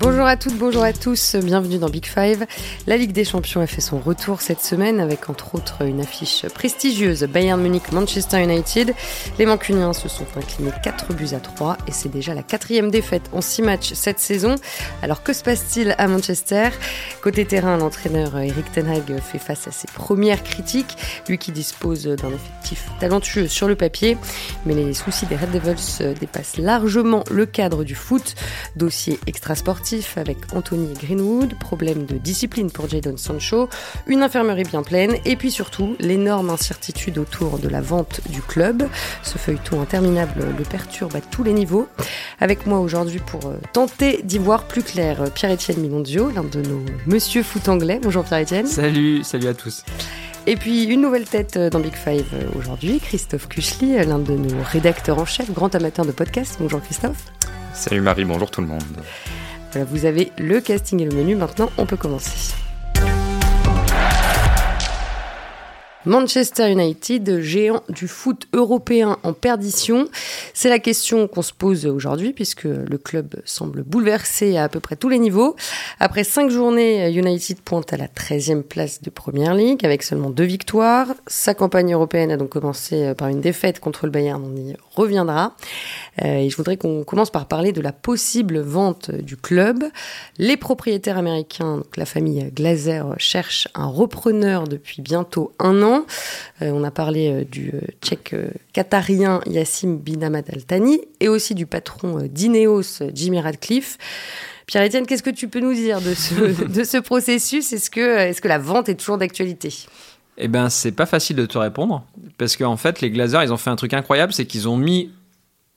Bonjour à toutes, bonjour à tous, bienvenue dans Big Five. La Ligue des Champions a fait son retour cette semaine avec entre autres une affiche prestigieuse Bayern Munich Manchester United. Les Mancuniens se sont inclinés 4 buts à 3 et c'est déjà la quatrième défaite en 6 matchs cette saison. Alors que se passe-t-il à Manchester? Côté terrain, l'entraîneur Eric Ten Hag fait face à ses premières critiques, lui qui dispose d'un effectif talentueux sur le papier, mais les soucis des Red Devils dépassent largement le cadre du foot. Dossier extra sportif avec Anthony Greenwood, problème de discipline pour Jadon Sancho, une infirmerie bien pleine et puis surtout l'énorme incertitude autour de la vente du club. Ce feuilleton interminable le perturbe à tous les niveaux. Avec moi aujourd'hui pour euh, tenter d'y voir plus clair, euh, Pierre-Étienne Milondio, l'un de nos monsieur foot anglais. Bonjour Pierre-Étienne. Salut, salut à tous. Et puis une nouvelle tête euh, dans Big Five aujourd'hui, Christophe Kuchli, l'un de nos rédacteurs en chef, grand amateur de podcast. Bonjour Christophe. Salut Marie, bonjour tout le monde. Vous avez le casting et le menu. Maintenant, on peut commencer. Manchester United, géant du foot européen en perdition C'est la question qu'on se pose aujourd'hui puisque le club semble bouleversé à à peu près tous les niveaux. Après cinq journées, United pointe à la 13e place de Première League avec seulement deux victoires. Sa campagne européenne a donc commencé par une défaite contre le Bayern, on y reviendra. Euh, et je voudrais qu'on commence par parler de la possible vente du club. Les propriétaires américains, donc la famille Glazer, cherchent un repreneur depuis bientôt un an. Euh, on a parlé euh, du tchèque qatarien Yassim Binamad Thani et aussi du patron d'Ineos, Jimmy Radcliffe. Pierre-Étienne, qu'est-ce que tu peux nous dire de ce, processus? Est-ce que, la vente est toujours d'actualité? Eh ben, c'est pas facile de te répondre parce qu'en fait, les Glazers, ils ont fait un truc incroyable, c'est qu'ils ont mis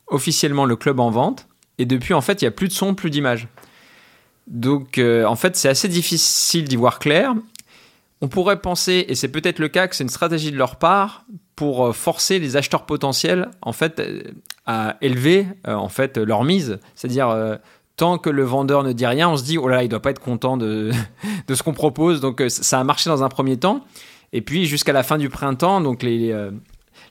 officiellement le club en vente et depuis, en fait, il y a plus de son, plus d'image. Donc, euh, en fait, c'est assez difficile d'y voir clair. On pourrait penser, et c'est peut-être le cas, que c'est une stratégie de leur part pour euh, forcer les acheteurs potentiels, en fait, euh, à élever, en fait, leur mise. C'est-à-dire, tant que le vendeur ne dit rien, on se dit, oh là là, il doit pas être content de, de ce qu'on propose. Donc, ça a marché dans un premier temps. Et puis, jusqu'à la fin du printemps, donc les,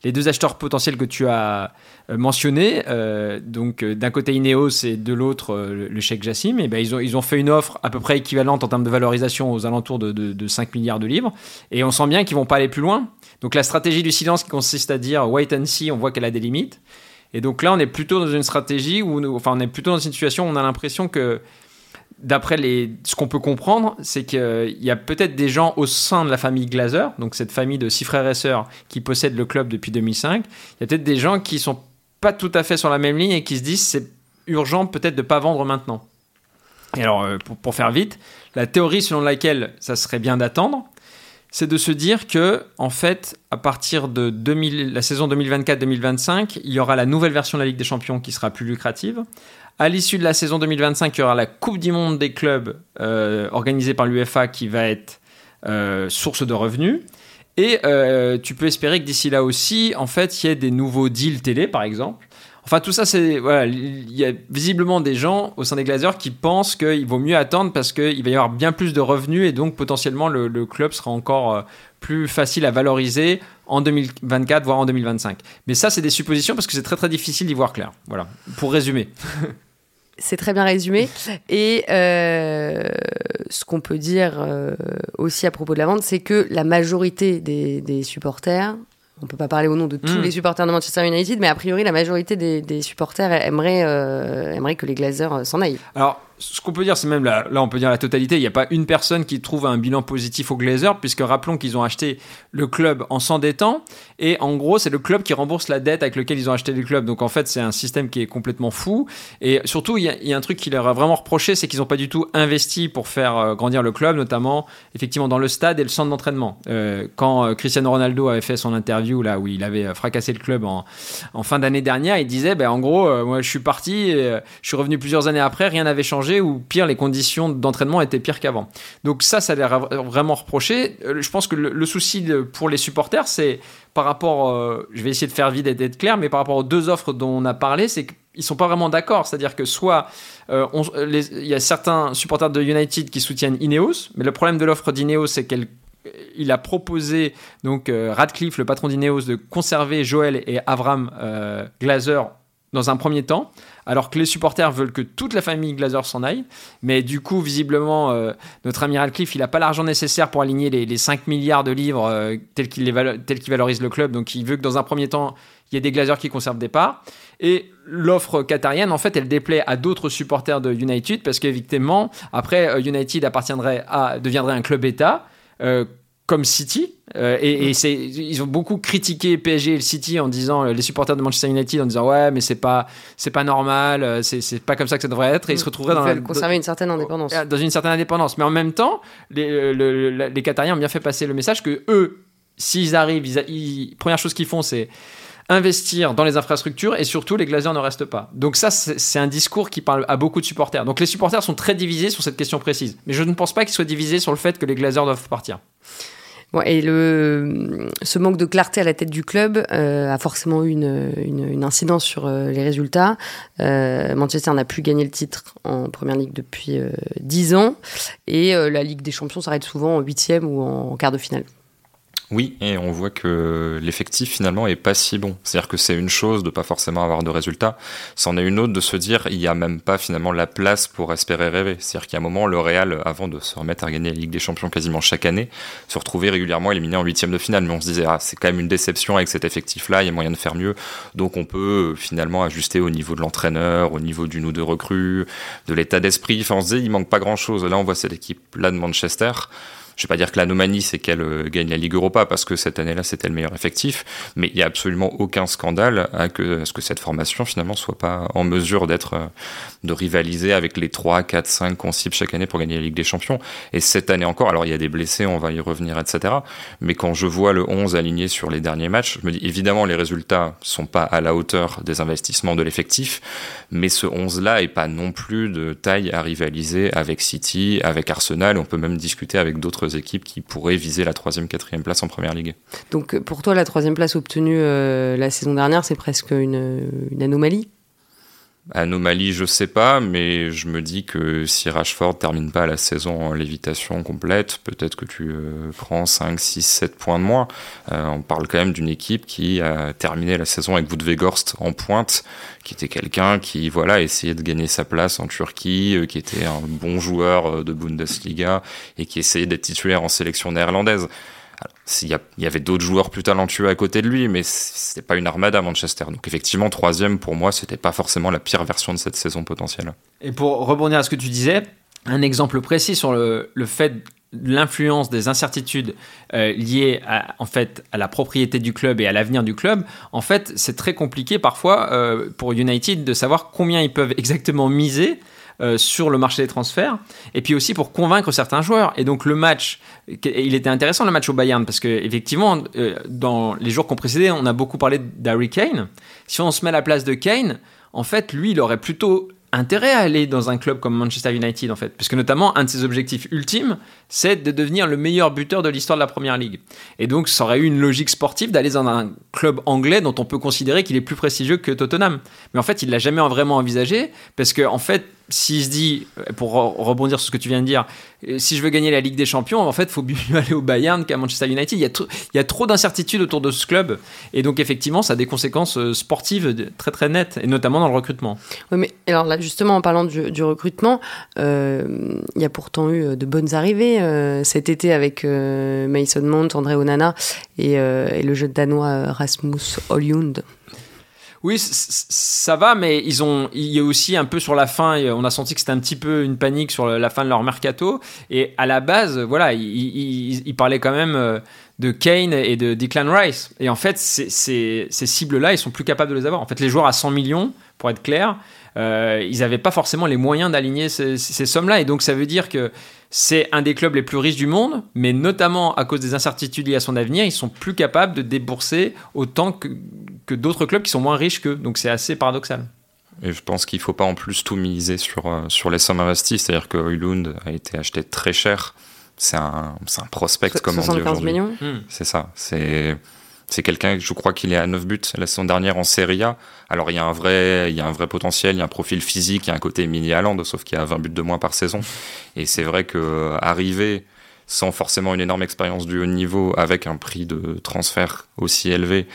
les deux acheteurs potentiels que tu as euh, mentionnés, euh, donc euh, d'un côté Ineos et de l'autre le chèque Jassim, et ben ils, ont, ils ont fait une offre à peu près équivalente en termes de valorisation aux alentours de, de, 5 milliards de livres. Et on sent bien qu'ils vont pas aller plus loin. Donc la stratégie du silence qui consiste à dire wait and see, on voit qu'elle a des limites. Et donc là, on est plutôt dans une stratégie où, enfin, on est plutôt dans une situation où on a l'impression que d'après ce qu'on peut comprendre, c'est qu'il y a peut-être des gens au sein de la famille Glazer, donc cette famille de six frères et sœurs qui possèdent le club depuis 2005. Il y a peut-être des gens qui sont pas tout à fait sur la même ligne et qui se disent c'est urgent peut-être de pas vendre maintenant. Et alors, euh, pour, faire vite, la théorie selon laquelle ça serait bien d'attendre, c'est de se dire que, en fait, à partir de 2000, la saison 2024-2025, il y aura la nouvelle version de la Ligue des Champions qui sera plus lucrative, à l'issue de la saison 2025, il y aura la Coupe du Monde des clubs euh, organisée par l'UFA qui va être euh, source de revenus. Et euh, tu peux espérer que d'ici là aussi, en fait, il y ait des nouveaux deals télé, par exemple. Enfin, tout ça, c'est. Voilà, il y a visiblement des gens au sein des Glazers qui pensent qu'il vaut mieux attendre parce qu'il va y avoir bien plus de revenus et donc potentiellement le, club sera encore plus facile à valoriser en 2024, voire en 2025. Mais ça, c'est des suppositions parce que c'est très très difficile d'y voir clair. Voilà, pour résumer. C'est très bien résumé. Et euh, ce qu'on peut dire euh, aussi à propos de la vente, c'est que la majorité des, supporters, on peut pas parler au nom de tous hmm. les supporters de Manchester United, mais a priori, la majorité des, supporters aimeraient, euh, aimeraient que les Glazers s'en aillent. Alors, ce qu'on peut dire, c'est même là, on peut dire la totalité. Il n'y a pas une personne qui trouve un bilan positif aux Glazers, puisque rappelons qu'ils ont acheté le club en s'endettant. Et en gros, c'est le club qui rembourse la dette avec lequel ils ont acheté le club. Donc en fait, c'est un système qui est complètement fou. Et surtout, il y a, un truc qui leur a vraiment reproché, c'est qu'ils n'ont pas du tout investi pour faire euh, grandir le club, notamment effectivement dans le stade et le centre d'entraînement. Euh, quand euh, Cristiano Ronaldo avait fait son interview là où il avait fracassé le club en, fin d'année dernière, il disait, ben, en gros, moi je suis parti, je suis revenu plusieurs années après, rien n'avait changé ou pire, les conditions d'entraînement étaient pires qu'avant. Donc ça, ça l'air vraiment reproché. Euh, je pense que le, souci pour les supporters, c'est par rapport, euh, je vais essayer de faire vite et d'être clair, mais par rapport aux deux offres dont on a parlé, c'est qu'ils sont pas vraiment d'accord. C'est-à-dire que soit euh, il y a certains supporters de United qui soutiennent Ineos, mais le problème de l'offre d'Ineos, c'est qu'elle il a proposé donc Radcliffe, le patron d'Ineos, de conserver Joel et Avram Glazer dans un premier temps, alors que les supporters veulent que toute la famille Glazer s'en aille. Mais du coup, visiblement, euh, notre ami Radcliffe, il n'a pas l'argent nécessaire pour aligner les, 5 milliards de livres euh, tels qu'il valorise le club. Donc il veut que dans un premier temps, il y ait des Glazers qui conservent des parts. Et l'offre qatarienne, en fait, elle déplaît à d'autres supporters de United parce qu'évidemment, après, euh, United appartiendrait à, deviendrait un club État comme City. Euh, et, mm. c'est, ils ont beaucoup critiqué PSG et le City en disant, euh, les supporters de Manchester United en disant ouais mais c'est pas c'est pas normal, euh, c'est, c'est pas comme ça que ça devrait être. Et ils se mm. retrouveraient dans la, conserver une certaine indépendance. Dans une certaine indépendance, mais en même temps, les, les Qatariens ont bien fait passer le message que eux, s'ils arrivent, ils, première chose qu'ils font c'est investir dans les infrastructures et surtout les Glazers ne restent pas. Donc ça, c'est un discours qui parle à beaucoup de supporters. Donc les supporters sont très divisés sur cette question précise. Mais je ne pense pas qu'ils soient divisés sur le fait que les Glazers doivent partir. et le, ce manque de clarté à la tête du club euh, a forcément eu une, incidence sur euh, les résultats. Euh, Manchester n'a plus gagné le titre en Première Ligue depuis 10 ans et la Ligue des Champions s'arrête souvent en huitième ou en quart de finale. Oui, et on voit que l'effectif finalement est pas si bon. C'est-à-dire que c'est une chose de pas forcément avoir de résultats, c'en est une autre de se dire il y a même pas finalement la place pour espérer rêver. C'est-à-dire qu'à un moment le Real, avant de se remettre à gagner la Ligue des Champions quasiment chaque année, se retrouvait régulièrement éliminé en huitième de finale. Mais on se disait ah c'est quand même une déception avec cet effectif-là, il y a moyen de faire mieux. Donc on peut finalement ajuster au niveau de l'entraîneur, au niveau d'une ou deux recrues, de l'état d'esprit. Enfin on se disait il manque pas grand-chose. Là on voit cette équipe-là de Manchester je vais pas dire que l'anomalie c'est qu'elle euh, gagne la Ligue Europa parce que cette année-là c'était le meilleur effectif, mais il y a absolument aucun scandale à, ce que cette formation finalement soit pas en mesure d'être euh, de rivaliser avec les 3, 4, 5 qu'on cible chaque année pour gagner la Ligue des Champions. Et cette année encore, alors il y a des blessés, on va y revenir, etc. Mais quand je vois le 11 aligné sur les derniers matchs, je me dis évidemment les résultats sont pas à la hauteur des investissements de l'effectif, mais ce 11-là est pas non plus de taille à rivaliser avec City, avec Arsenal. On peut même discuter avec d'autres équipes qui pourraient viser la troisième, quatrième place en première ligue. Donc pour toi, la troisième place obtenue euh, la saison dernière, c'est presque une, une anomalie? Anomalie, je sais pas, mais je me dis que si Rashford termine pas la saison en lévitation complète, peut-être que tu euh, prends 5, 6, 7 points de moins. Euh, on parle quand même d'une équipe qui a terminé la saison avec Wout en pointe, qui était quelqu'un qui, voilà, essayait de gagner sa place en Turquie, euh, qui était un bon joueur de Bundesliga et qui essayait d'être titulaire en sélection néerlandaise. Il y, avait d'autres joueurs plus talentueux à côté de lui, mais c'était pas une armade à Manchester. Donc effectivement, troisième pour moi, c'était pas forcément la pire version de cette saison potentielle. Et pour rebondir à ce que tu disais, un exemple précis sur le, le fait l'influence des incertitudes euh, liées à, en fait à la propriété du club et à l'avenir du club, en fait, c'est très compliqué parfois euh, pour United de savoir combien ils peuvent exactement miser euh, sur le marché des transferts, et puis aussi pour convaincre certains joueurs. Et donc le match, il était intéressant le match au Bayern, parce que effectivement, euh, dans les jours qu'on précédé, on a beaucoup parlé d'Harry Kane. Si on se met à la place de Kane, en fait, lui, il aurait plutôt intérêt à aller dans un club comme Manchester United en fait, puisque notamment un de ses objectifs ultimes, c'est de devenir le meilleur buteur de l'histoire de la Première Ligue. Et donc ça aurait eu une logique sportive d'aller dans un club anglais dont on peut considérer qu'il est plus prestigieux que Tottenham. Mais en fait, il l'a jamais vraiment envisagé, parce que en fait, s'il se dit, pour rebondir sur ce que tu viens de dire, euh, si je veux gagner la Ligue des Champions, en fait, il faut mieux aller au Bayern qu'à Manchester United. Il y, a il y a trop d'incertitudes autour de ce club. Et donc, effectivement, ça a des conséquences euh, sportives très, très nettes, et notamment dans le recrutement. Oui, mais alors là, justement, en parlant du, recrutement, euh, il y a pourtant eu de bonnes arrivées cet été avec Mason Mount, André Onana et, le jeune danois Rasmus Højlund. Oui, ça va, mais ils ont, il y a aussi un peu sur la fin, on a senti que c'était un petit peu une panique sur la fin de leur mercato. Et à la base, voilà, ils, parlaient quand même euh, de Kane et de Declan Rice. Et en fait, ces, ces cibles-là, ils sont plus capables de les avoir. En fait, les joueurs à 100 millions, pour être clair, euh, ils n'avaient pas forcément les moyens d'aligner ces, sommes-là. Et donc ça veut dire que c'est un des clubs les plus riches du monde, mais notamment à cause des incertitudes liées à son avenir, ils sont plus capables de débourser autant que, d'autres clubs qui sont moins riches qu'eux. Donc c'est assez paradoxal. Et je pense qu'il ne faut pas en plus tout miser sur, euh, sur les sommes investies. C'est-à-dire que Oilund a été acheté très cher. C'est un, un prospect, comme on dit aujourd'hui. millions hmm. C'est ça. C'est c'est quelqu'un, je crois qu'il est à 9 buts la saison dernière en Serie A. Alors il y a un vrai, il y a un vrai potentiel, il y a un profil physique, il y a un côté mini Haaland, sauf qu'il y a 20 buts de moins par saison. Et c'est vrai que arriver sans forcément une énorme expérience du haut niveau, avec un prix de transfert aussi élevé,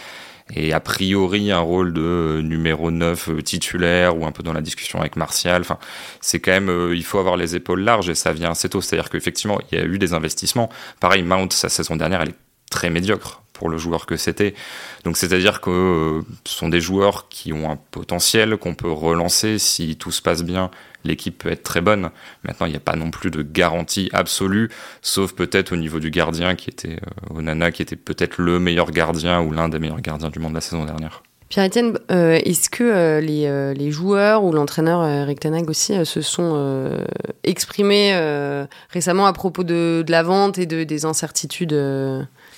et a priori un rôle de numéro 9 titulaire ou un peu dans la discussion avec Martial. Enfin, c'est quand même, il faut avoir les épaules larges et ça vient assez tôt. C'est-à-dire qu'effectivement, il y a eu des investissements. Pareil, Mount, sa saison dernière, elle est très médiocre pour le joueur que c'était. Donc c'est-à-dire que euh, ce sont des joueurs qui ont un potentiel qu'on peut relancer si tout se passe bien. L'équipe peut être très bonne. Maintenant, il n'y a pas non plus de garantie absolue, sauf peut-être au niveau du gardien qui était euh, Onana, qui était peut-être le meilleur gardien ou l'un des meilleurs gardiens du monde la saison dernière. Pierre-Etienne, euh, est-ce que les, les, joueurs ou l'entraîneur Eric Tanag aussi se sont exprimés récemment à propos de, la vente et de, des incertitudes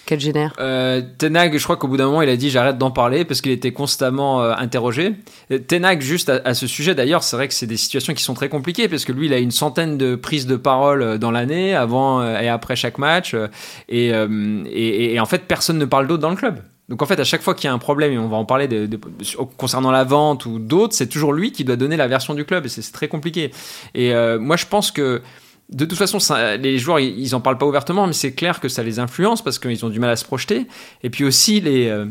qu'elle génère euh, Tenag, je crois qu'au bout d'un moment, il a dit j'arrête d'en parler parce qu'il était constamment euh, interrogé. Tenag, juste à, ce sujet d'ailleurs, c'est vrai que c'est des situations qui sont très compliquées parce que lui, il a une centaine de prises de parole euh, dans l'année, avant et après chaque match. Et, en fait, personne ne parle d'autre dans le club. Donc en fait, à chaque fois qu'il y a un problème, et on va en parler concernant la vente ou d'autres, c'est toujours lui qui doit donner la version du club et c'est très compliqué. Et moi, je pense que de toute façon, les joueurs, ils en parlent pas ouvertement, mais c'est clair que ça les influence parce qu'ils ont du mal à se projeter. Et puis aussi, les, il euh,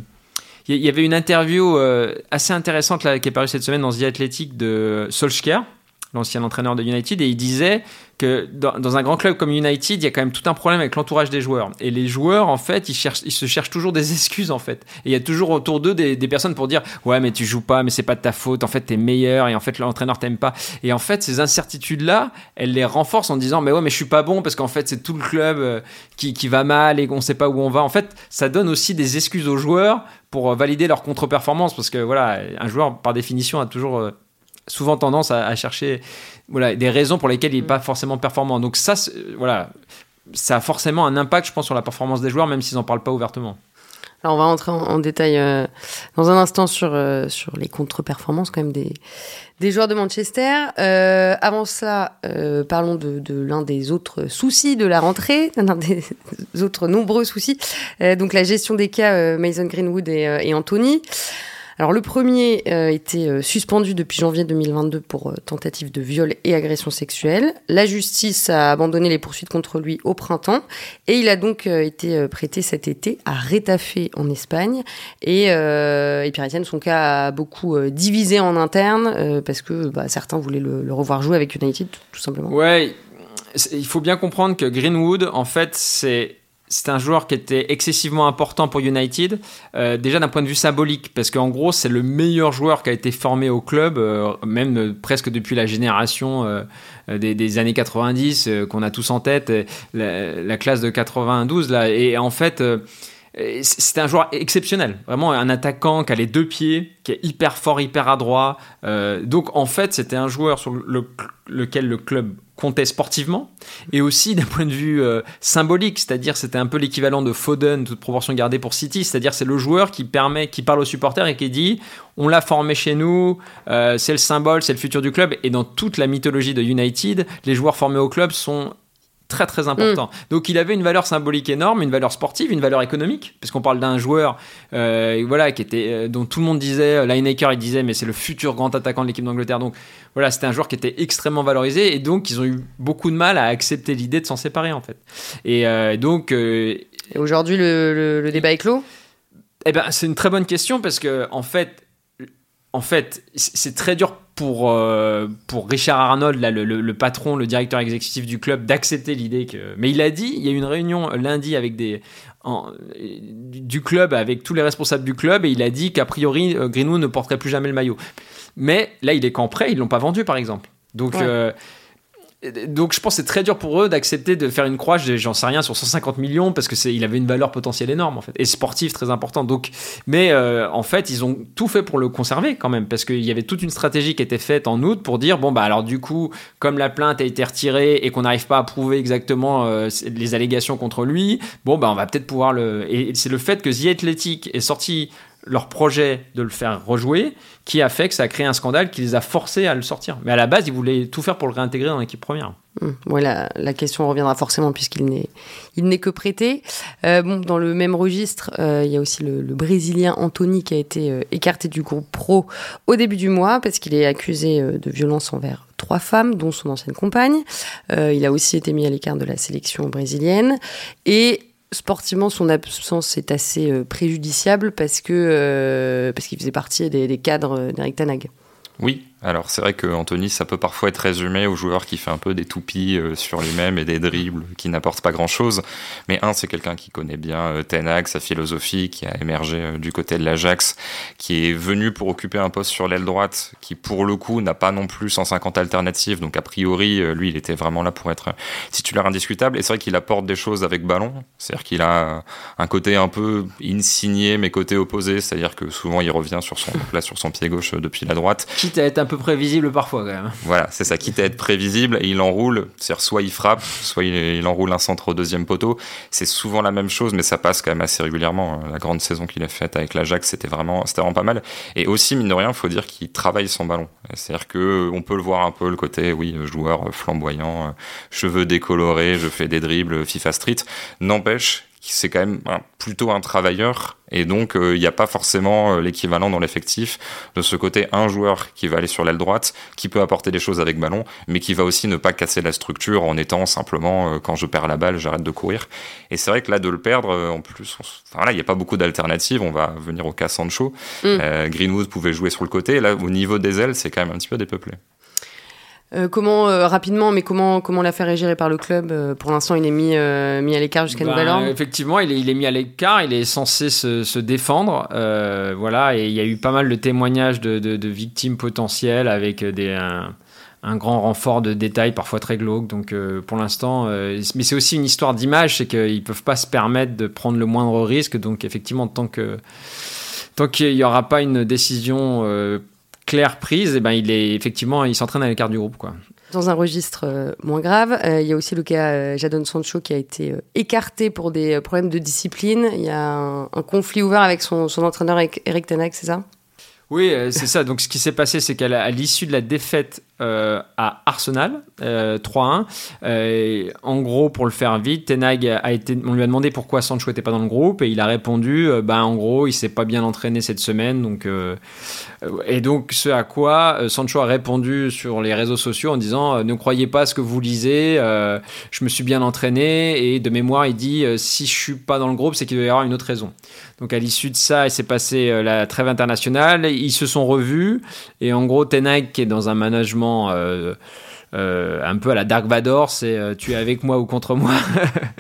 y avait une interview euh, assez intéressante qui est parue cette semaine dans The Athletic de Solskjaer, l'ancien entraîneur de United, et il disait que dans, un grand club comme United, il y a quand même tout un problème avec l'entourage des joueurs. Et les joueurs, en fait, ils, cherchent, ils se cherchent toujours des excuses, en fait. Et il y a toujours autour d'eux des, personnes pour dire Ouais, mais tu joues pas, mais c'est pas de ta faute, en fait, t'es meilleur, et en fait, l'entraîneur t'aime pas. Et en fait, ces incertitudes-là, elles les renforcent en disant Mais ouais, mais je suis pas bon, parce qu'en fait, c'est tout le club euh, qui, qui va mal et qu'on sait pas où on va. En fait, ça donne aussi des excuses aux joueurs pour valider leur contre-performance, parce que voilà, un joueur, par définition, a toujours euh, souvent tendance à, chercher voilà, des raisons pour lesquelles il n'est pas forcément performant. Donc ça, voilà, ça a forcément un impact, je pense, sur la performance des joueurs, même s'ils n'en parlent pas ouvertement. Alors on va entrer en, détail euh, dans un instant sur, euh, sur les contre-performances quand même des, des joueurs de Manchester. Euh, avant ça, parlons de, de l'un des autres soucis de la rentrée, l'un des autres nombreux soucis, donc la gestion des cas Mason Greenwood et, et Anthony. Alors le premier euh, était euh, suspendu depuis janvier 2022 pour euh, tentative de viol et agression sexuelle. La justice a abandonné les poursuites contre lui au printemps et il a donc été prêté cet été à Rétafé en Espagne. Et, et Pierre-Etienne, son cas a beaucoup divisé en interne parce que bah, certains voulaient le, revoir jouer avec United tout simplement. Ouais, il faut bien comprendre que Greenwood, en fait, c'est c'est un joueur qui était excessivement important pour United, euh, déjà d'un point de vue symbolique, parce qu'en gros, c'est le meilleur joueur qui a été formé au club, euh, même euh, presque depuis la génération des, années 90, qu'on a tous en tête, la, la, classe de 92. Là. Et en fait, c'était un joueur exceptionnel, vraiment un attaquant qui a les deux pieds, qui est hyper fort, hyper adroit. donc en fait, c'était un joueur sur lequel le club comptait sportivement et aussi d'un point de vue euh, symbolique, c'est-à-dire c'était un peu l'équivalent de Foden, toute proportion gardée pour City, c'est-à-dire c'est le joueur qui permet, qui parle aux supporters et qui dit on l'a formé chez nous, euh, c'est le symbole, c'est le futur du club. Et dans toute la mythologie de United, les joueurs formés au club sont très très important. Mm. Donc il avait une valeur symbolique énorme, une valeur sportive, une valeur économique, parce qu'on parle d'un joueur, euh, voilà, qui était, euh, dont tout le monde disait, euh, Lineker il disait, mais c'est le futur grand attaquant de l'équipe d'Angleterre. Donc voilà, c'était un joueur qui était extrêmement valorisé, et donc ils ont eu beaucoup de mal à accepter l'idée de s'en séparer en fait. Et donc. aujourd'hui le, le, débat est clos? Eh ben c'est une très bonne question parce que en fait, en fait, c'est très dur pour, euh, pour Richard Arnold, là, le, patron, le directeur exécutif du club, d'accepter l'idée que. Mais il a dit, il y a eu une réunion lundi avec des, du club, avec tous les responsables du club, et il a dit qu'a priori, euh, Greenwood ne porterait plus jamais le maillot. Mais là, il est qu'en prêt, ils l'ont pas vendu, par exemple. Donc. Euh, donc je pense c'est très dur pour eux d'accepter de faire une croix, j'en sais rien, sur 150 millions parce que c'est, il avait une valeur potentielle énorme en fait. Et sportive très importante. Donc, mais euh, en fait ils ont tout fait pour le conserver quand même. Parce qu'il y avait toute une stratégie qui était faite en août pour dire bon bah alors du coup comme la plainte a été retirée et qu'on n'arrive pas à prouver exactement euh, les allégations contre lui, bon bah on va peut-être pouvoir le et c'est le fait que The Athletic est sorti leur projet de le faire rejouer qui a fait que ça a créé un scandale qui les a forcés à le sortir. Mais à la base, ils voulaient tout faire pour le réintégrer dans l'équipe première. Voilà, la, question reviendra forcément puisqu'il n'est, il n'est que prêté. Euh, bon, dans le même registre, euh, il y a aussi le, Brésilien Anthony qui a été euh, écarté du groupe pro au début du mois parce qu'il est accusé de violence envers trois femmes, dont son ancienne compagne. il a aussi été mis à l'écart de la sélection brésilienne. Et sportivement, son absence est assez préjudiciable parce que parce qu'il faisait partie des, des cadres d'Eric Tanag. Oui, alors c'est vrai que Anthony, ça peut parfois être résumé au joueur qui fait un peu des toupies euh, sur lui-même et des dribbles qui n'apportent pas grand-chose. Mais un, c'est quelqu'un qui connaît bien euh, Ten Hag, sa philosophie, qui a émergé euh, du côté de l'Ajax, qui est venu pour occuper un poste sur l'aile droite, qui pour le coup n'a pas non plus 150 alternatives. Donc a priori, lui, il était vraiment là pour être titulaire indiscutable. Et c'est vrai qu'il apporte des choses avec ballon. C'est-à-dire qu'il a un côté un peu insigné, mais côté opposé. C'est-à-dire que souvent il revient sur son, là, sur son pied gauche depuis la droite. Quitte à être peu prévisible parfois quand même. Voilà, c'est ça, quitte à être prévisible, et il enroule, c'est-à-dire soit il frappe, soit il, enroule un centre au deuxième poteau. C'est souvent la même chose, mais ça passe quand même assez régulièrement. La grande saison qu'il a faite avec l'Ajax, c'était vraiment, c'était vraiment pas mal. Et aussi, mine de rien, il faut dire qu'il travaille son ballon. C'est-à-dire que on peut le voir un peu le côté, oui, joueur flamboyant, cheveux décolorés, je fais des dribbles, FIFA Street. N'empêche c'est quand même plutôt un travailleur et donc euh, il n'y a pas forcément euh, l'équivalent dans l'effectif de ce côté un joueur qui va aller sur l'aile droite, qui peut apporter des choses avec ballon, mais qui va aussi ne pas casser la structure en étant simplement euh, quand je perds la balle, j'arrête de courir. Et c'est vrai que là de le perdre, en plus, enfin là il n'y a pas beaucoup d'alternatives. On va venir au cas Sancho. Mm. Greenwood pouvait jouer sur le côté. Là au niveau des ailes, c'est quand même un petit peu dépeuplé. Euh, comment euh, rapidement, mais comment comment l'affaire est gérée par le club euh, Pour l'instant, il est mis mis à l'écart jusqu'à nouvel ordre. Effectivement, il est, il est mis à l'écart. Il est censé se, se défendre, voilà. Et il y a eu pas mal de témoignages de, de, victimes potentielles avec des un, un, grand renfort de détails, parfois très glauques. Donc pour l'instant, mais c'est aussi une histoire d'image, c'est qu'ils peuvent pas se permettre de prendre le moindre risque. Donc effectivement, tant que tant qu'il n'y aura pas une décision claire prise, et eh ben il est effectivement, il s'entraîne à l'écart du groupe, quoi. Dans un registre euh, moins grave, euh, il y a aussi le cas euh, Jadon Sancho qui a été écarté pour des problèmes de discipline. Il y a un, conflit ouvert avec son, son entraîneur Eric Tenac, c'est ça? Oui, c'est ça. Donc, ce qui s'est passé, c'est qu'à l'issue de la défaite euh, à Arsenal, 3-1. Euh, en gros, pour le faire vite, Tenag a été, on lui a demandé pourquoi Sancho n'était pas dans le groupe et il a répondu, euh, bah, en gros, il s'est pas bien entraîné cette semaine. Donc, et donc, ce à quoi Sancho a répondu sur les réseaux sociaux en disant, ne croyez pas ce que vous lisez, je me suis bien entraîné et de mémoire, il dit, si je suis pas dans le groupe, c'est qu'il doit y avoir une autre raison. Donc, à l'issue de ça, il s'est passé la trêve internationale, ils se sont revus et en gros, Tenag qui est dans un management euh, euh, un peu à la Dark Vador, c'est euh, tu es avec moi ou contre moi.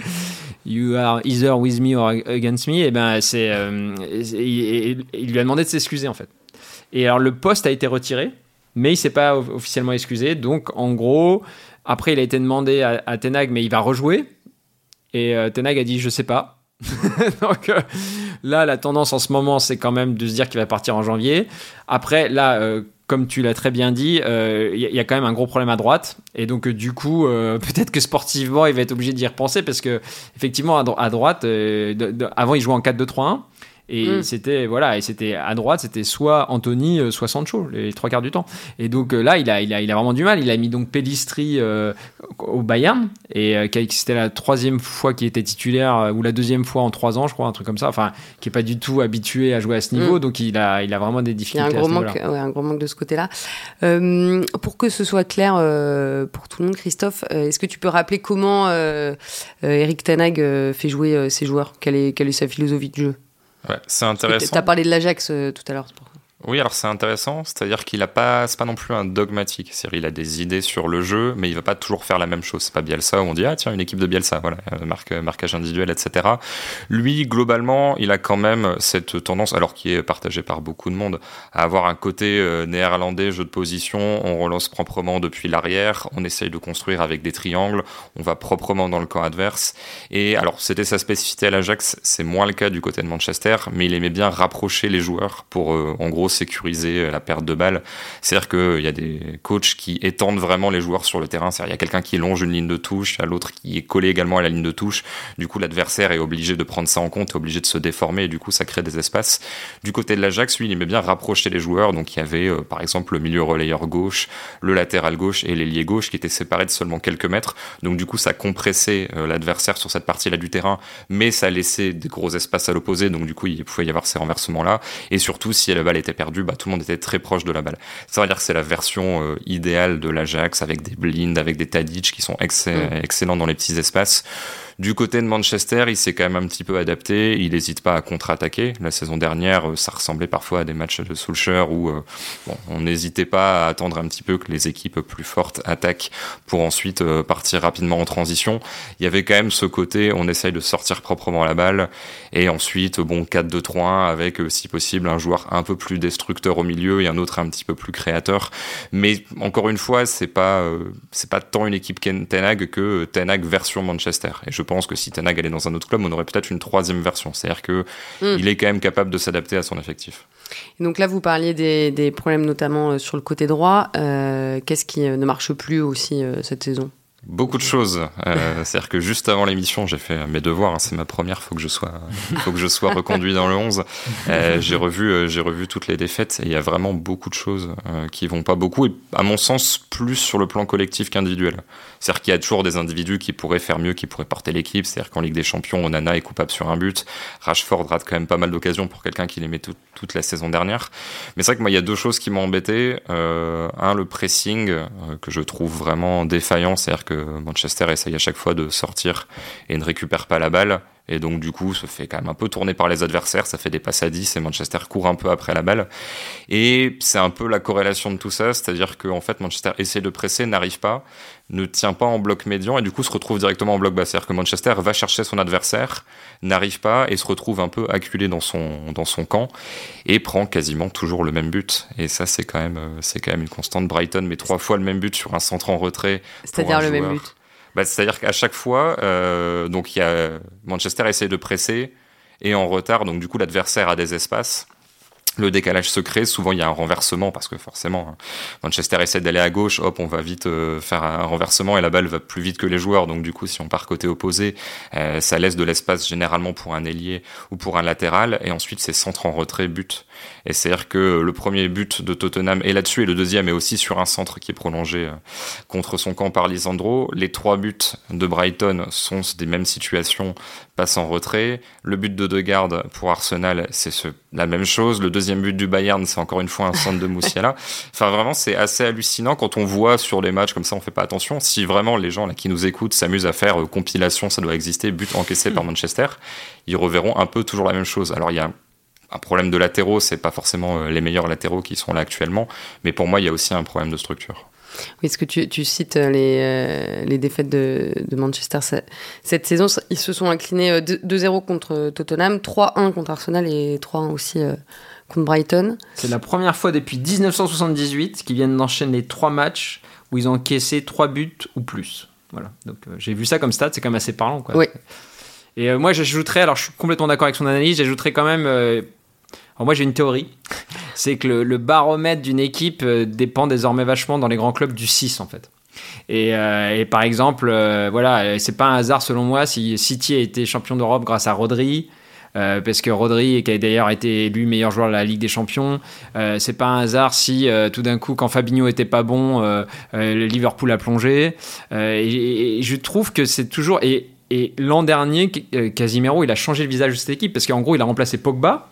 you are either with me or against me. Et eh ben c'est, il, lui a demandé de s'excuser en fait. Et alors le poste a été retiré, mais il s'est pas officiellement excusé. Donc en gros, après il a été demandé à, Tenag, mais il va rejouer. Et Tenag a dit je sais pas. Donc là, la tendance en ce moment, c'est quand même de se dire qu'il va partir en janvier. Après, là, comme tu l'as très bien dit, il euh, y, a quand même un gros problème à droite. Et donc, euh, du coup, euh, peut-être que sportivement, il va être obligé d'y repenser parce que, effectivement, à, droite, avant, il jouait en 4-2-3-1. Et mm. c'était voilà, et c'était à droite, c'était soit Anthony, euh, soit Sancho, les trois quarts du temps. Et donc euh, là, il a, il a, il a vraiment du mal. Il a mis donc Pellistri euh, au Bayern, et c'était la troisième fois qu'il était titulaire, ou la deuxième fois en trois ans, je crois, un truc comme ça. Enfin, qui est pas du tout habitué à jouer à ce niveau, mm. donc il a, il a vraiment des difficultés. Il y a un gros, manque, ouais, un gros manque de ce côté-là. pour que ce soit clair pour tout le monde, Christophe, est-ce que tu peux rappeler comment Eric Tanag fait jouer ses joueurs? Quelle est, quelle est sa philosophie de jeu? Ouais, c'est intéressant. Tu as parlé de l'Ajax euh, tout à l'heure. Oui, alors c'est intéressant, c'est-à-dire qu'il a pas, c'est pas non plus un dogmatique. C'est-à-dire il a des idées sur le jeu, mais il va pas toujours faire la même chose. C'est pas Bielsa où on dit ah tiens une équipe de Bielsa, voilà, euh, marque, marquage individuel, etc. Lui globalement, il a quand même cette tendance, alors qui est partagée par beaucoup de monde, à avoir un côté euh, néerlandais, jeu de position. On relance proprement depuis l'arrière, on essaye de construire avec des triangles, on va proprement dans le camp adverse. Et alors c'était sa spécificité à l'Ajax, c'est moins le cas du côté de Manchester, mais il aimait bien rapprocher les joueurs pour euh, en gros sécuriser euh, la perte de balles. C'est-à-dire qu'il y a des coachs qui étendent vraiment les joueurs sur le terrain. C'est-à-dire il y a quelqu'un qui longe une ligne de touche, il y a l'autre qui est collé également à la ligne de touche. Du coup, l'adversaire est obligé de prendre ça en compte, est obligé de se déformer et du coup, ça crée des espaces. Du côté de l'Ajax, lui, il aimait bien rapprocher les joueurs. Donc, il y avait euh, par exemple le milieu relayeur gauche, le latéral gauche et l'ailier gauche qui étaient séparés de seulement quelques mètres. Donc, du coup, ça compressait euh, l'adversaire sur cette partie-là du terrain, mais ça laissait des gros espaces à l'opposé. Donc, du coup, il pouvait y avoir ces renversements-là. Et surtout, si la balle était perdue, bah, tout le monde était très proche de la balle. Ça veut dire que c'est la version euh, idéale de l'Ajax avec des blinds, avec des Tadic qui sont mm. excellents dans les petits espaces. Du côté de Manchester, il s'est quand même un petit peu adapté. Il n'hésite pas à contre-attaquer. La saison dernière, euh, ça ressemblait parfois à des matchs de Solskjaer où euh, on n'hésitait pas à attendre un petit peu que les équipes plus fortes attaquent pour ensuite euh, partir rapidement en transition. Il y avait quand même ce côté, on essaye de sortir proprement la balle et ensuite, bon, 4-2-3-1 avec, si possible, un joueur un peu plus destructeur au milieu et un autre un petit peu plus créateur. Mais encore une fois, c'est pas c'est pas tant une équipe Tenag que Tenag version Manchester. Pense que si Tenag allait dans un autre club, on aurait peut-être une troisième version. C'est-à-dire que hmm. il est quand même capable de s'adapter à son effectif. donc là, vous parliez des, problèmes notamment euh, sur le côté droit. Euh, qu'est-ce qui euh, ne marche plus aussi cette saison? Beaucoup de choses. Euh, C'est-à-dire que juste avant l'émission, j'ai fait mes devoirs. Hein, c'est ma première. Faut que je sois, faut que je sois reconduit dans le 11. Euh, j'ai revu, euh, j'ai revu toutes les défaites et il y a vraiment beaucoup de choses qui vont pas beaucoup et à mon sens plus sur le plan collectif qu'individuel. C'est-à-dire qu'il y a toujours des individus qui pourraient faire mieux, qui pourraient porter l'équipe. C'est-à-dire qu'en Ligue des Champions, Onana est coupable sur un but. Rashford rate quand même pas mal d'occasions pour quelqu'un qui les met toute la saison dernière. Mais c'est vrai que moi, il y a deux choses qui m'ont embêté. un, le pressing que je trouve vraiment défaillant. C'est-à-dire que Manchester essaye à chaque fois de sortir et ne récupère pas la balle. Et donc, du coup, se fait quand même un peu tourner par les adversaires. Ça fait des passes à 10 et Manchester court un peu après la balle. Et c'est un peu la corrélation de tout ça. C'est-à-dire qu'en fait, Manchester essaie de presser, n'arrive pas, ne tient pas en bloc médian et du coup se retrouve directement en bloc bas. C'est-à-dire que Manchester va chercher son adversaire, n'arrive pas et se retrouve un peu acculé dans son, dans son camp et prend quasiment toujours le même but. Et ça, c'est quand même, c'est quand même une constante. Brighton met trois fois le même but sur un centre en retrait. C'est-à-dire le même but bah, C'est-à-dire qu'à chaque fois, euh, donc y a Manchester essaie de presser et en retard, donc du coup l'adversaire a des espaces le décalage se crée. Souvent, il y a un renversement parce que forcément, hein, Manchester essaie d'aller à gauche. Hop, on va vite euh, faire un renversement et la balle va plus vite que les joueurs. Donc, du coup, si on part côté opposé, euh, ça laisse de l'espace généralement pour un ailier ou pour un latéral. Et ensuite, c'est centre en retrait, but. Et c'est-à-dire que le premier but de Tottenham est là-dessus et le deuxième est aussi sur un centre qui est prolongé euh, contre son camp par Lisandro. Les trois buts de Brighton sont des mêmes situations, passe en retrait. Le but de Degarde pour Arsenal, c'est la même chose. Le deuxième but du Bayern, c'est encore une fois un centre de Moussiala. enfin, vraiment, c'est assez hallucinant quand on voit sur les matchs comme ça, on fait pas attention. Si vraiment les gens là, qui nous écoutent s'amusent à faire euh, compilation, ça doit exister, but encaissé par Manchester, ils reverront un peu toujours la même chose. Alors, il y a un problème de latéraux, c'est pas forcément euh, les meilleurs latéraux qui sont là actuellement, mais pour moi, il y a aussi un problème de structure. Oui, est-ce que tu, tu, cites euh, les, euh, les défaites de, de, Manchester cette saison? Ils se sont inclinés 2-0 contre Tottenham, 3-1 contre Arsenal et 3-1 aussi contre Brighton. C'est la première fois depuis 1978 qu'ils viennent d'enchaîner trois matchs où ils ont encaissé 3 buts ou plus. Voilà. Donc j'ai vu ça comme stat, c'est quand même assez parlant. Quoi. Oui. Et moi, j'ajouterais, alors je suis complètement d'accord avec son analyse, j'ajouterais quand même alors moi j'ai une théorie, c'est que le, baromètre d'une équipe euh, dépend désormais vachement dans les grands clubs du 6 en fait. Et, euh, par exemple, euh, voilà, c'est pas un hasard selon moi si City a été champion d'Europe grâce à Rodri. Parce que Rodri, qui a d'ailleurs été élu meilleur joueur de la Ligue des Champions, c'est pas un hasard si tout d'un coup, quand Fabinho était pas bon, Liverpool a plongé. Et, et, je trouve que c'est toujours. Et, et l'an dernier, Casimiro, il a changé le visage de cette équipe parce qu'en gros, il a remplacé Pogba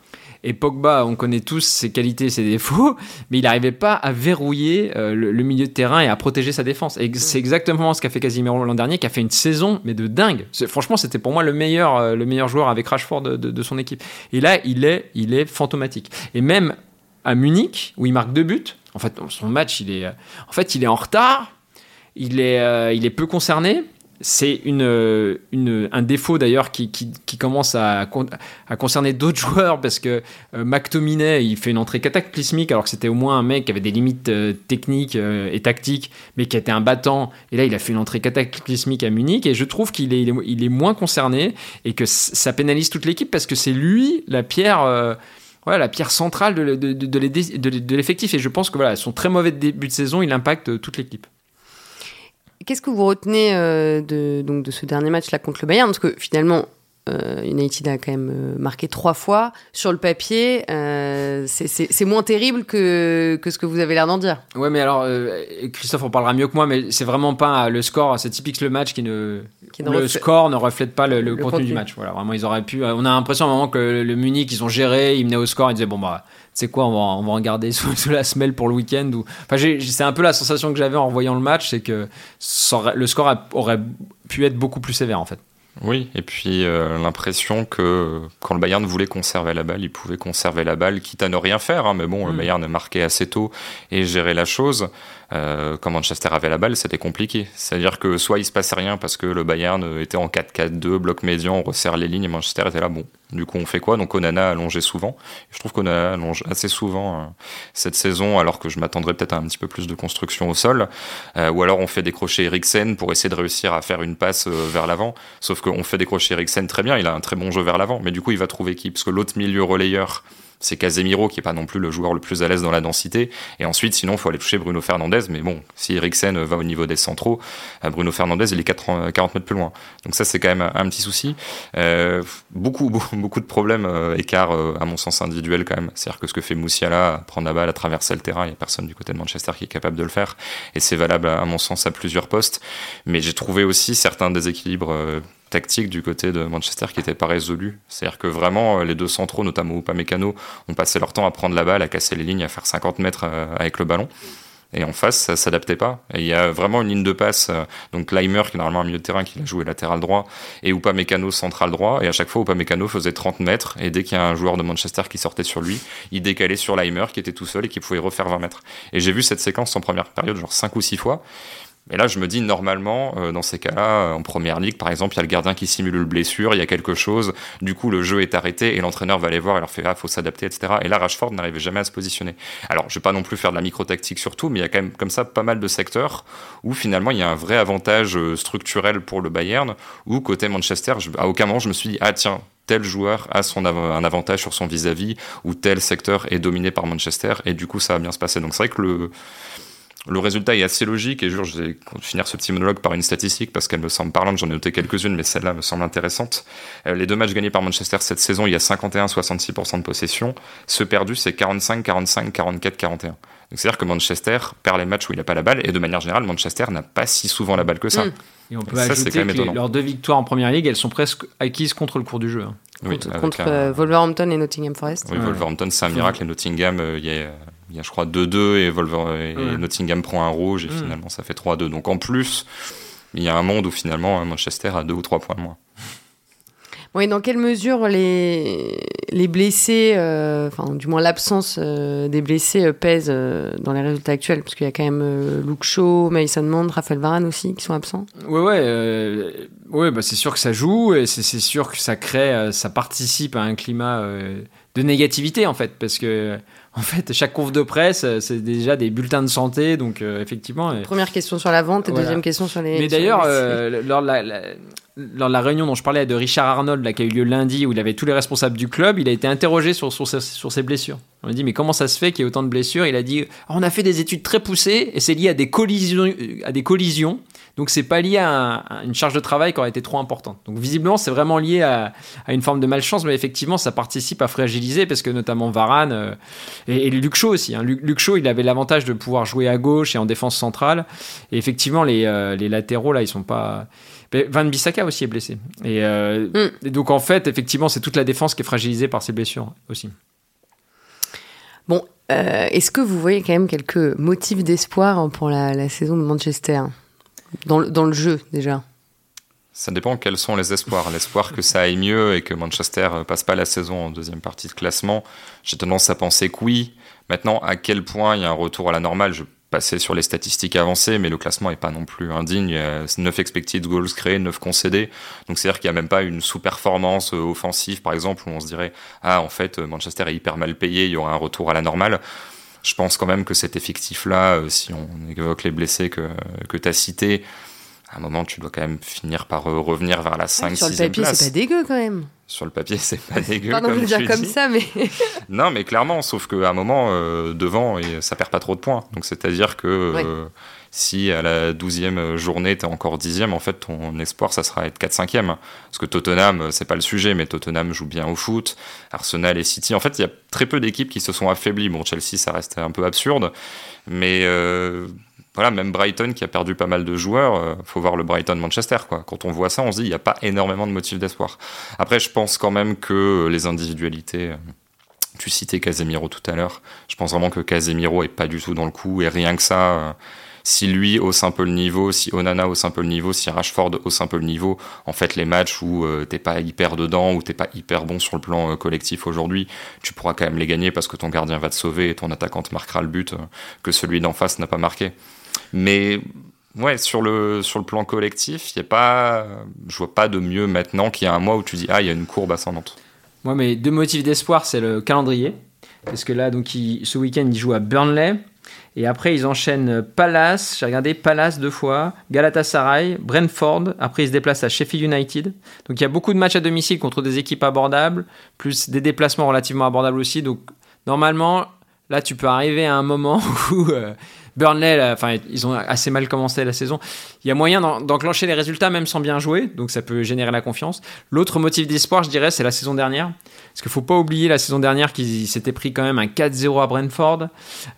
et Pogba, on connaît tous ses qualités et ses défauts, mais il n'arrivait pas à verrouiller euh, le, milieu de terrain et à protéger sa défense. Et c'est exactement ce qu'a fait Casimiro l'an dernier, qui a fait une saison, mais de dingue. Franchement, c'était pour moi le meilleur, euh, le meilleur joueur avec Rashford de, son équipe. Et là, il est, il est fantomatique. Et même à Munich, où il marque deux buts, en fait, son match, il est, en fait, il est en retard, il est, euh, il est peu concerné c'est une, un défaut d'ailleurs qui, qui, commence à, concerner d'autres joueurs parce que euh, McTominay il fait une entrée cataclysmique alors que c'était au moins un mec qui avait des limites euh, techniques euh, et tactiques mais qui était un battant et là il a fait une entrée cataclysmique à Munich et je trouve qu'il est, il est, moins concerné et que ça pénalise toute l'équipe parce que c'est lui la pierre voilà, la pierre centrale de, de, de, de l'effectif et je pense que voilà son très mauvais début de saison il impacte toute l'équipe. Qu'est-ce que vous retenez euh, de, donc, de ce dernier match là contre le Bayern? Parce que finalement, United a quand même euh, marqué trois fois. Sur le papier, c'est moins terrible que, que ce que vous avez l'air d'en dire. Ouais, mais alors, Christophe en parlera mieux que moi, mais c'est vraiment pas le score. C'est typique le match qui ne. le score ne reflète pas le, contenu, du match. Voilà, vraiment, ils auraient pu. On a l'impression à un moment que le Munich, ils ont géré, ils menaient au score, ils disaient bon, bah c'est quoi, on va, on va regarder sous, la semelle pour le week-end. Ou... Enfin, c'est un peu la sensation que j'avais en voyant le match, c'est que le score aurait pu être beaucoup plus sévère en fait. Oui, et puis euh, l'impression que quand le Bayern voulait conserver la balle, il pouvait conserver la balle, quitte à ne rien faire. Hein, mais bon, le mm. Bayern a marqué assez tôt et gérer la chose. Euh, quand Manchester avait la balle, c'était compliqué. C'est-à-dire que soit il se passait rien parce que le Bayern était en 4-4-2, bloc médian, on resserre les lignes et Manchester était là. Bon, du coup, on fait quoi? Donc Onana allongé souvent. Je trouve qu'Onana allonge assez souvent euh, cette saison, alors que je m'attendrais peut-être à un petit peu plus de construction au sol. Euh, ou alors on fait décrocher Eriksen pour essayer de réussir à faire une passe euh, vers l'avant. Sauf qu'on fait décrocher Eriksen très bien, il a un très bon jeu vers l'avant. Mais du coup, il va trouver qui? Parce que l'autre milieu relayeur c'est Casemiro qui est pas non plus le joueur le plus à l'aise dans la densité. Et ensuite, sinon, faut aller toucher Bruno Fernandez. Mais bon, si Eriksen va au niveau des centraux, euh, Bruno Fernandez, il est 40, 40 mètres plus loin. Donc ça, c'est quand même un, petit souci. Euh, beaucoup, beaucoup, de problèmes, euh, écart, à mon sens, individuel quand même. C'est-à-dire que ce que fait Moussiala, prendre la balle, à traverser le terrain, il n'y a personne du côté de Manchester qui est capable de le faire. Et c'est valable, à mon sens, à plusieurs postes. Mais j'ai trouvé aussi certains déséquilibres tactique du côté de Manchester qui n'était pas résolu. C'est-à-dire que vraiment, euh, les deux centraux, notamment Upamecano, ont passé leur temps à prendre la balle, à casser les lignes, à faire 50 mètres euh, avec le ballon. Et en face, ça s'adaptait pas. Et il y a vraiment une ligne de passe, euh, donc Leimer, qui est normalement un milieu de terrain, qui a joué latéral droit, et Upamecano central droit. Et à chaque fois, Upamecano faisait 30 mètres. Et dès qu'il y a un joueur de Manchester qui sortait sur lui, il décalait sur Leimer, qui était tout seul et qui pouvait refaire 20 mètres. Et j'ai vu cette séquence en première période, genre 5 ou 6 fois. Mais là, je me dis, normalement, euh, dans ces cas-là, en première ligue, par exemple, il y a le gardien qui simule le blessure, il y a quelque chose, du coup, le jeu est arrêté et l'entraîneur va aller voir et leur fait, ah, faut s'adapter, etc. Et là, Rashford n'arrivait jamais à se positionner. Alors, je vais pas non plus faire de la micro-tactique sur tout, mais il y a quand même, comme ça, pas mal de secteurs où finalement, il y a un vrai avantage euh, structurel pour le Bayern, où côté Manchester, à aucun moment, je me suis dit, ah, tiens, tel joueur a son un avantage sur son vis-à-vis, -vis, ou tel secteur est dominé par Manchester, et du coup, ça va bien se passer. Donc, c'est vrai que le, le résultat est assez logique et je vais finir ce petit monologue par une statistique parce qu'elle me semble parlante, j'en ai noté quelques-unes mais celle-là me semble intéressante. Euh, les deux matchs gagnés par Manchester cette saison, il y a 51-66% de possession. Ceux perdus, c'est 45, 45, 44, 41. c'est-à-dire que Manchester perd les matchs où il n'a pas la balle et de manière générale, Manchester n'a pas si souvent la balle que ça. Hmm. Et on peut ajouter que leurs deux victoires en première ligue, elles sont presque acquises contre le cours du jeu. Hein. contre, euh, Wolverhampton et Nottingham Forest. Oui, Wolverhampton, c'est un miracle et Nottingham, euh, il y a il y a je crois 2-2 et, et Nottingham prend un rouge et finalement ça fait 3-2. Donc en plus, il y a un monde où finalement Manchester a 2 ou 3 points de moins. Oui, dans quelle mesure les, les blessés, euh, enfin du moins l'absence euh, des blessés euh, pèse dans les résultats actuels? Parce qu'il y a quand même Luke Shaw, Mason Mount, Raphaël Varane aussi qui sont absents. Oui, ouais, ouais bah c'est sûr que ça joue et c'est sûr que ça crée, ça participe à un climat de négativité en fait, parce que en fait, chaque conf de presse, euh, c'est déjà des bulletins de santé, donc euh, effectivement. Euh, Première question sur la vente et deuxième question sur les. Mais d'ailleurs, lors, de la, réunion dont je parlais de Richard Arnold, qui a eu lieu lundi, où il avait tous les responsables du club, il a été interrogé sur, sur, sur ses blessures. On lui a dit, mais comment ça se fait qu'il y ait autant de blessures? Il a dit, on a fait des études très poussées et c'est lié à des collisions. À des collisions donc c'est pas lié à, une charge de travail qui aurait été trop importante. Donc visiblement c'est vraiment lié à, une forme de malchance, mais effectivement ça participe à fragiliser parce que notamment Varane euh, et, Luc Shaw aussi. Hein. Luc, il avait l'avantage de pouvoir jouer à gauche et en défense centrale. Et effectivement les, euh, les latéraux là ils sont pas. Van Bissaka aussi est blessé. Et, euh, mm. donc en fait effectivement c'est toute la défense qui est fragilisée par ces blessures aussi. Bon, est-ce que vous voyez quand même quelques motifs d'espoir pour la, la saison de Manchester? Dans le, dans le jeu déjà ça dépend quels sont les espoirs. L'espoir que ça aille mieux et que Manchester passe pas la saison en deuxième partie de classement, j'ai tendance à penser que oui. Maintenant, à quel point il y a un retour à la normale, je passais sur les statistiques avancées, mais le classement est pas non plus indigne. Il y a 9 expected goals créés, 9 concédés. Donc c'est-à-dire qu'il n'y a même pas une sous-performance euh, offensive, par exemple, où on se dirait, ah, en fait, Manchester est hyper mal payé, il y aura un retour à la normale je pense quand même que cet effectif-là, euh, si on évoque les blessés que, que tu as cités, à un moment, tu dois quand même finir par euh, revenir vers la 5 6 Sur le papier, c'est pas dégueu quand même. Sur le papier, c'est pas dégueu. Pardon comme de dire comme ça, mais. non, mais clairement, sauf qu'à un moment, euh, devant, ça perd pas trop de points. Donc, c'est-à-dire que si à la 12e journée, tu es encore 10e, en fait, ton espoir, ça sera être 4-5e. Parce que Tottenham, c'est pas le sujet, mais Tottenham joue bien au foot. Arsenal et City, en fait, il y a très peu d'équipes qui se sont affaiblies. Bon, Chelsea, ça reste un peu absurde. Mais euh, voilà, même Brighton qui a perdu pas mal de joueurs, euh, faut voir le Brighton-Manchester. Quoi. Quand on voit ça, on se dit il n'y a pas énormément de motifs d'espoir. Après, je pense quand même que les individualités. Euh, tu citais Casemiro tout à l'heure. Je pense vraiment que Casemiro est pas du tout dans le coup et rien que ça si lui hausse un peu le niveau, si Onana hausse un peu le niveau, si Rashford hausse un peu le niveau, en fait, les matchs où euh, t'es pas hyper dedans, ou t'es pas hyper bon sur le plan euh, collectif aujourd'hui, tu pourras quand même les gagner parce que ton gardien va te sauver et ton attaquant te marquera le but que celui d'en face n'a pas marqué. Mais ouais, sur le, sur le plan collectif, y a pas, je vois pas de mieux maintenant qu'il y a un mois où tu dis, ah, il y a une courbe ascendante. Moi, mes deux motifs d'espoir, c'est le calendrier. Parce que là, donc, ce week-end, ils jouent à Burnley. Et après, ils enchaînent Palace. J'ai regardé Palace deux fois, Galatasaray, Brentford. Après, ils se déplacent à Sheffield United. Donc, il y a beaucoup de matchs à domicile contre des équipes abordables, plus des déplacements relativement abordables aussi. Donc, normalement, là, tu peux arriver à un moment où euh, Burnley, enfin, ils ont assez mal commencé la saison. Il y a moyen d'enclencher les résultats même sans bien jouer, donc ça peut générer la confiance. L'autre motif d'espoir, je dirais, c'est la saison dernière. Parce qu'il faut pas oublier la saison dernière qu'ils s'étaient pris quand même un 4-0 à Brentford.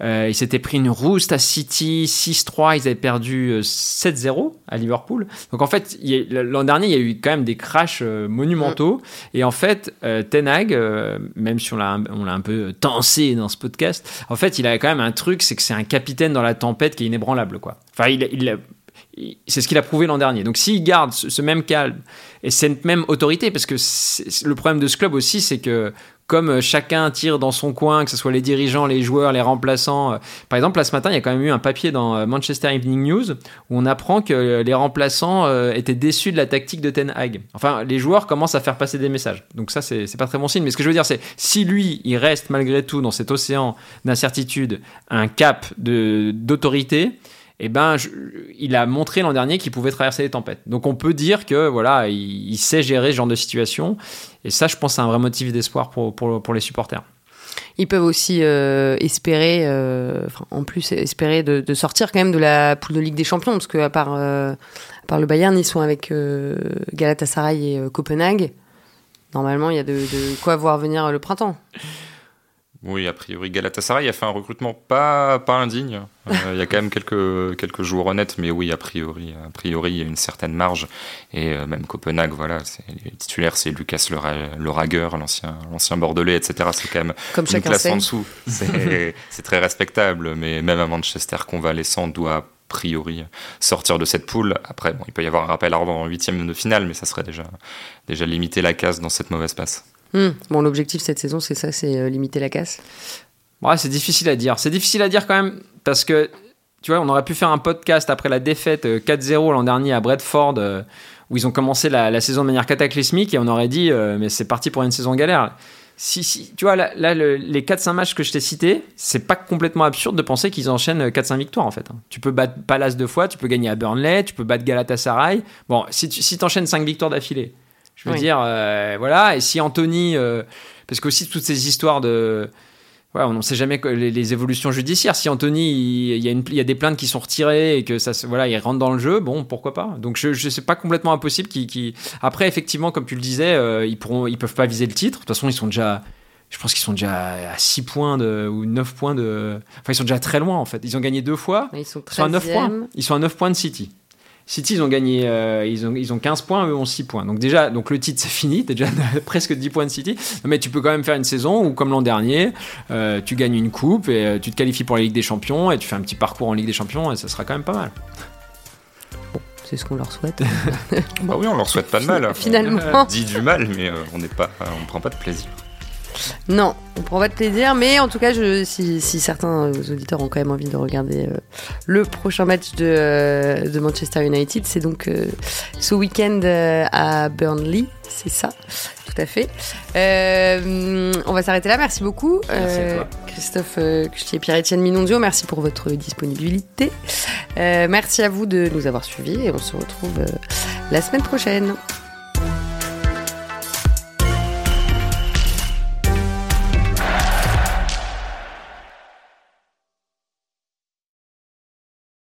Euh, ils s'étaient pris une rouste à City, 6-3. Ils avaient perdu 7-0 euh, à Liverpool. Donc en fait, l'an dernier, il y a eu quand même des crashs euh, monumentaux. Et en fait, Ten Hag, même si on l'a un peu tensé dans ce podcast, en fait, il a quand même un truc, c'est que c'est un capitaine dans la tempête qui est inébranlable. Quoi. Enfin, il, il, c'est ce qu'il a prouvé l'an dernier. Donc s'il garde ce, même calme et cette même autorité, parce que le problème de ce club aussi, c'est que comme euh, chacun tire dans son coin, que ce soit les dirigeants, les joueurs, les remplaçants. Euh, par exemple, là ce matin, il y a quand même eu un papier dans euh, Manchester Evening News où on apprend que les remplaçants étaient déçus de la tactique de Ten Hag. Enfin, les joueurs commencent à faire passer des messages. Donc ça, c'est pas très bon signe. Mais ce que je veux dire, c'est si lui, il reste malgré tout dans cet océan d'incertitude, un cap d'autorité, eh ben, il a montré l'an dernier qu'il pouvait traverser les tempêtes. Donc on peut dire que voilà, il, sait gérer ce genre de situation. Et ça, je pense, c'est un vrai motif d'espoir pour, pour, les supporters. Ils peuvent aussi euh, espérer, euh, en plus espérer de, sortir quand même de la poule de Ligue des Champions, parce qu'à part, euh, à part le Bayern, ils sont avec Galatasaray et Copenhague. Normalement, il y a de quoi voir venir le printemps. Oui, a priori, Galatasaray a fait un recrutement pas, pas indigne. Euh, il y a quand même quelques, quelques joueurs honnêtes, mais oui, a priori, a priori, il y a une certaine marge. Et euh, même Copenhague, voilà, les titulaires, c'est Lucas Le Ragueur, l'ancien, l'ancien Bordelais, etc. C'est quand même Comme une classe en dessous. C'est très respectable, mais même un Manchester convalescent doit a priori sortir de cette poule. Après, bon, il peut y avoir un rappel à en huitième de finale, mais ça serait déjà, déjà limiter la case dans cette mauvaise passe. Hmm. Bon, l'objectif cette saison, c'est ça, c'est euh, limiter la casse. Ouais, c'est difficile à dire. C'est difficile à dire quand même parce que tu vois, on aurait pu faire un podcast après la défaite 4-0 euh, l'an dernier à Bradford euh, où ils ont commencé la, saison de manière cataclysmique et on aurait dit mais c'est parti pour une saison galère. Si, si, tu vois, là, les 4-5 matchs que je t'ai cités, c'est pas complètement absurde de penser qu'ils enchaînent 4-5 victoires en fait. Hein. Tu peux battre Palace deux fois, tu peux gagner à Burnley, tu peux battre Galatasaray. Bon, si tu enchaînes 5 victoires d'affilée, je veux dire, euh, voilà. Et si Anthony, euh, parce qu'aussi toutes ces histoires de, voilà, on ne sait jamais les, les, évolutions judiciaires. Si Anthony, il y, a une, il y a des plaintes qui sont retirées et que ça, voilà, il rentre dans le jeu, bon, pourquoi pas. Donc je, je sais pas complètement impossible. Qui, après, effectivement, comme tu le disais, euh, ils pourront, ils peuvent pas viser le titre. De toute façon, ils sont déjà. Je pense qu'ils sont déjà à 6 points de, ou 9 points de. Enfin, ils sont déjà très loin en fait. Ils ont gagné deux fois. Ils sont, ils sont à 9 points. Ils sont à 9 points de City. City, ils ont gagné, euh, ils, ont, ils ont 15 points, eux ont 6 points. Donc déjà, donc le titre, c'est fini. T'es déjà presque 10 points de City. Mais tu peux quand même faire une saison où, comme l'an dernier, euh, tu gagnes une coupe et euh, tu te qualifies pour la Ligue des Champions et tu fais un petit parcours en Ligue des Champions et ça sera quand même pas mal. Bon, c'est ce qu'on leur souhaite. bah oui, on leur souhaite pas de mal. Finalement. On dit du mal, mais on n'est pas, on prend pas de plaisir. Non, on prend pas de plaisir, mais en tout cas, je, si, certains auditeurs ont quand même envie de regarder euh, le prochain match de, euh, de Manchester United, c'est donc euh, ce week-end à Burnley, c'est ça, tout à fait. on va s'arrêter là, merci beaucoup. Merci à toi. Christophe Custier et Pierre-Etienne Minondio, merci pour votre disponibilité. merci à vous de nous avoir suivis et on se retrouve la semaine prochaine.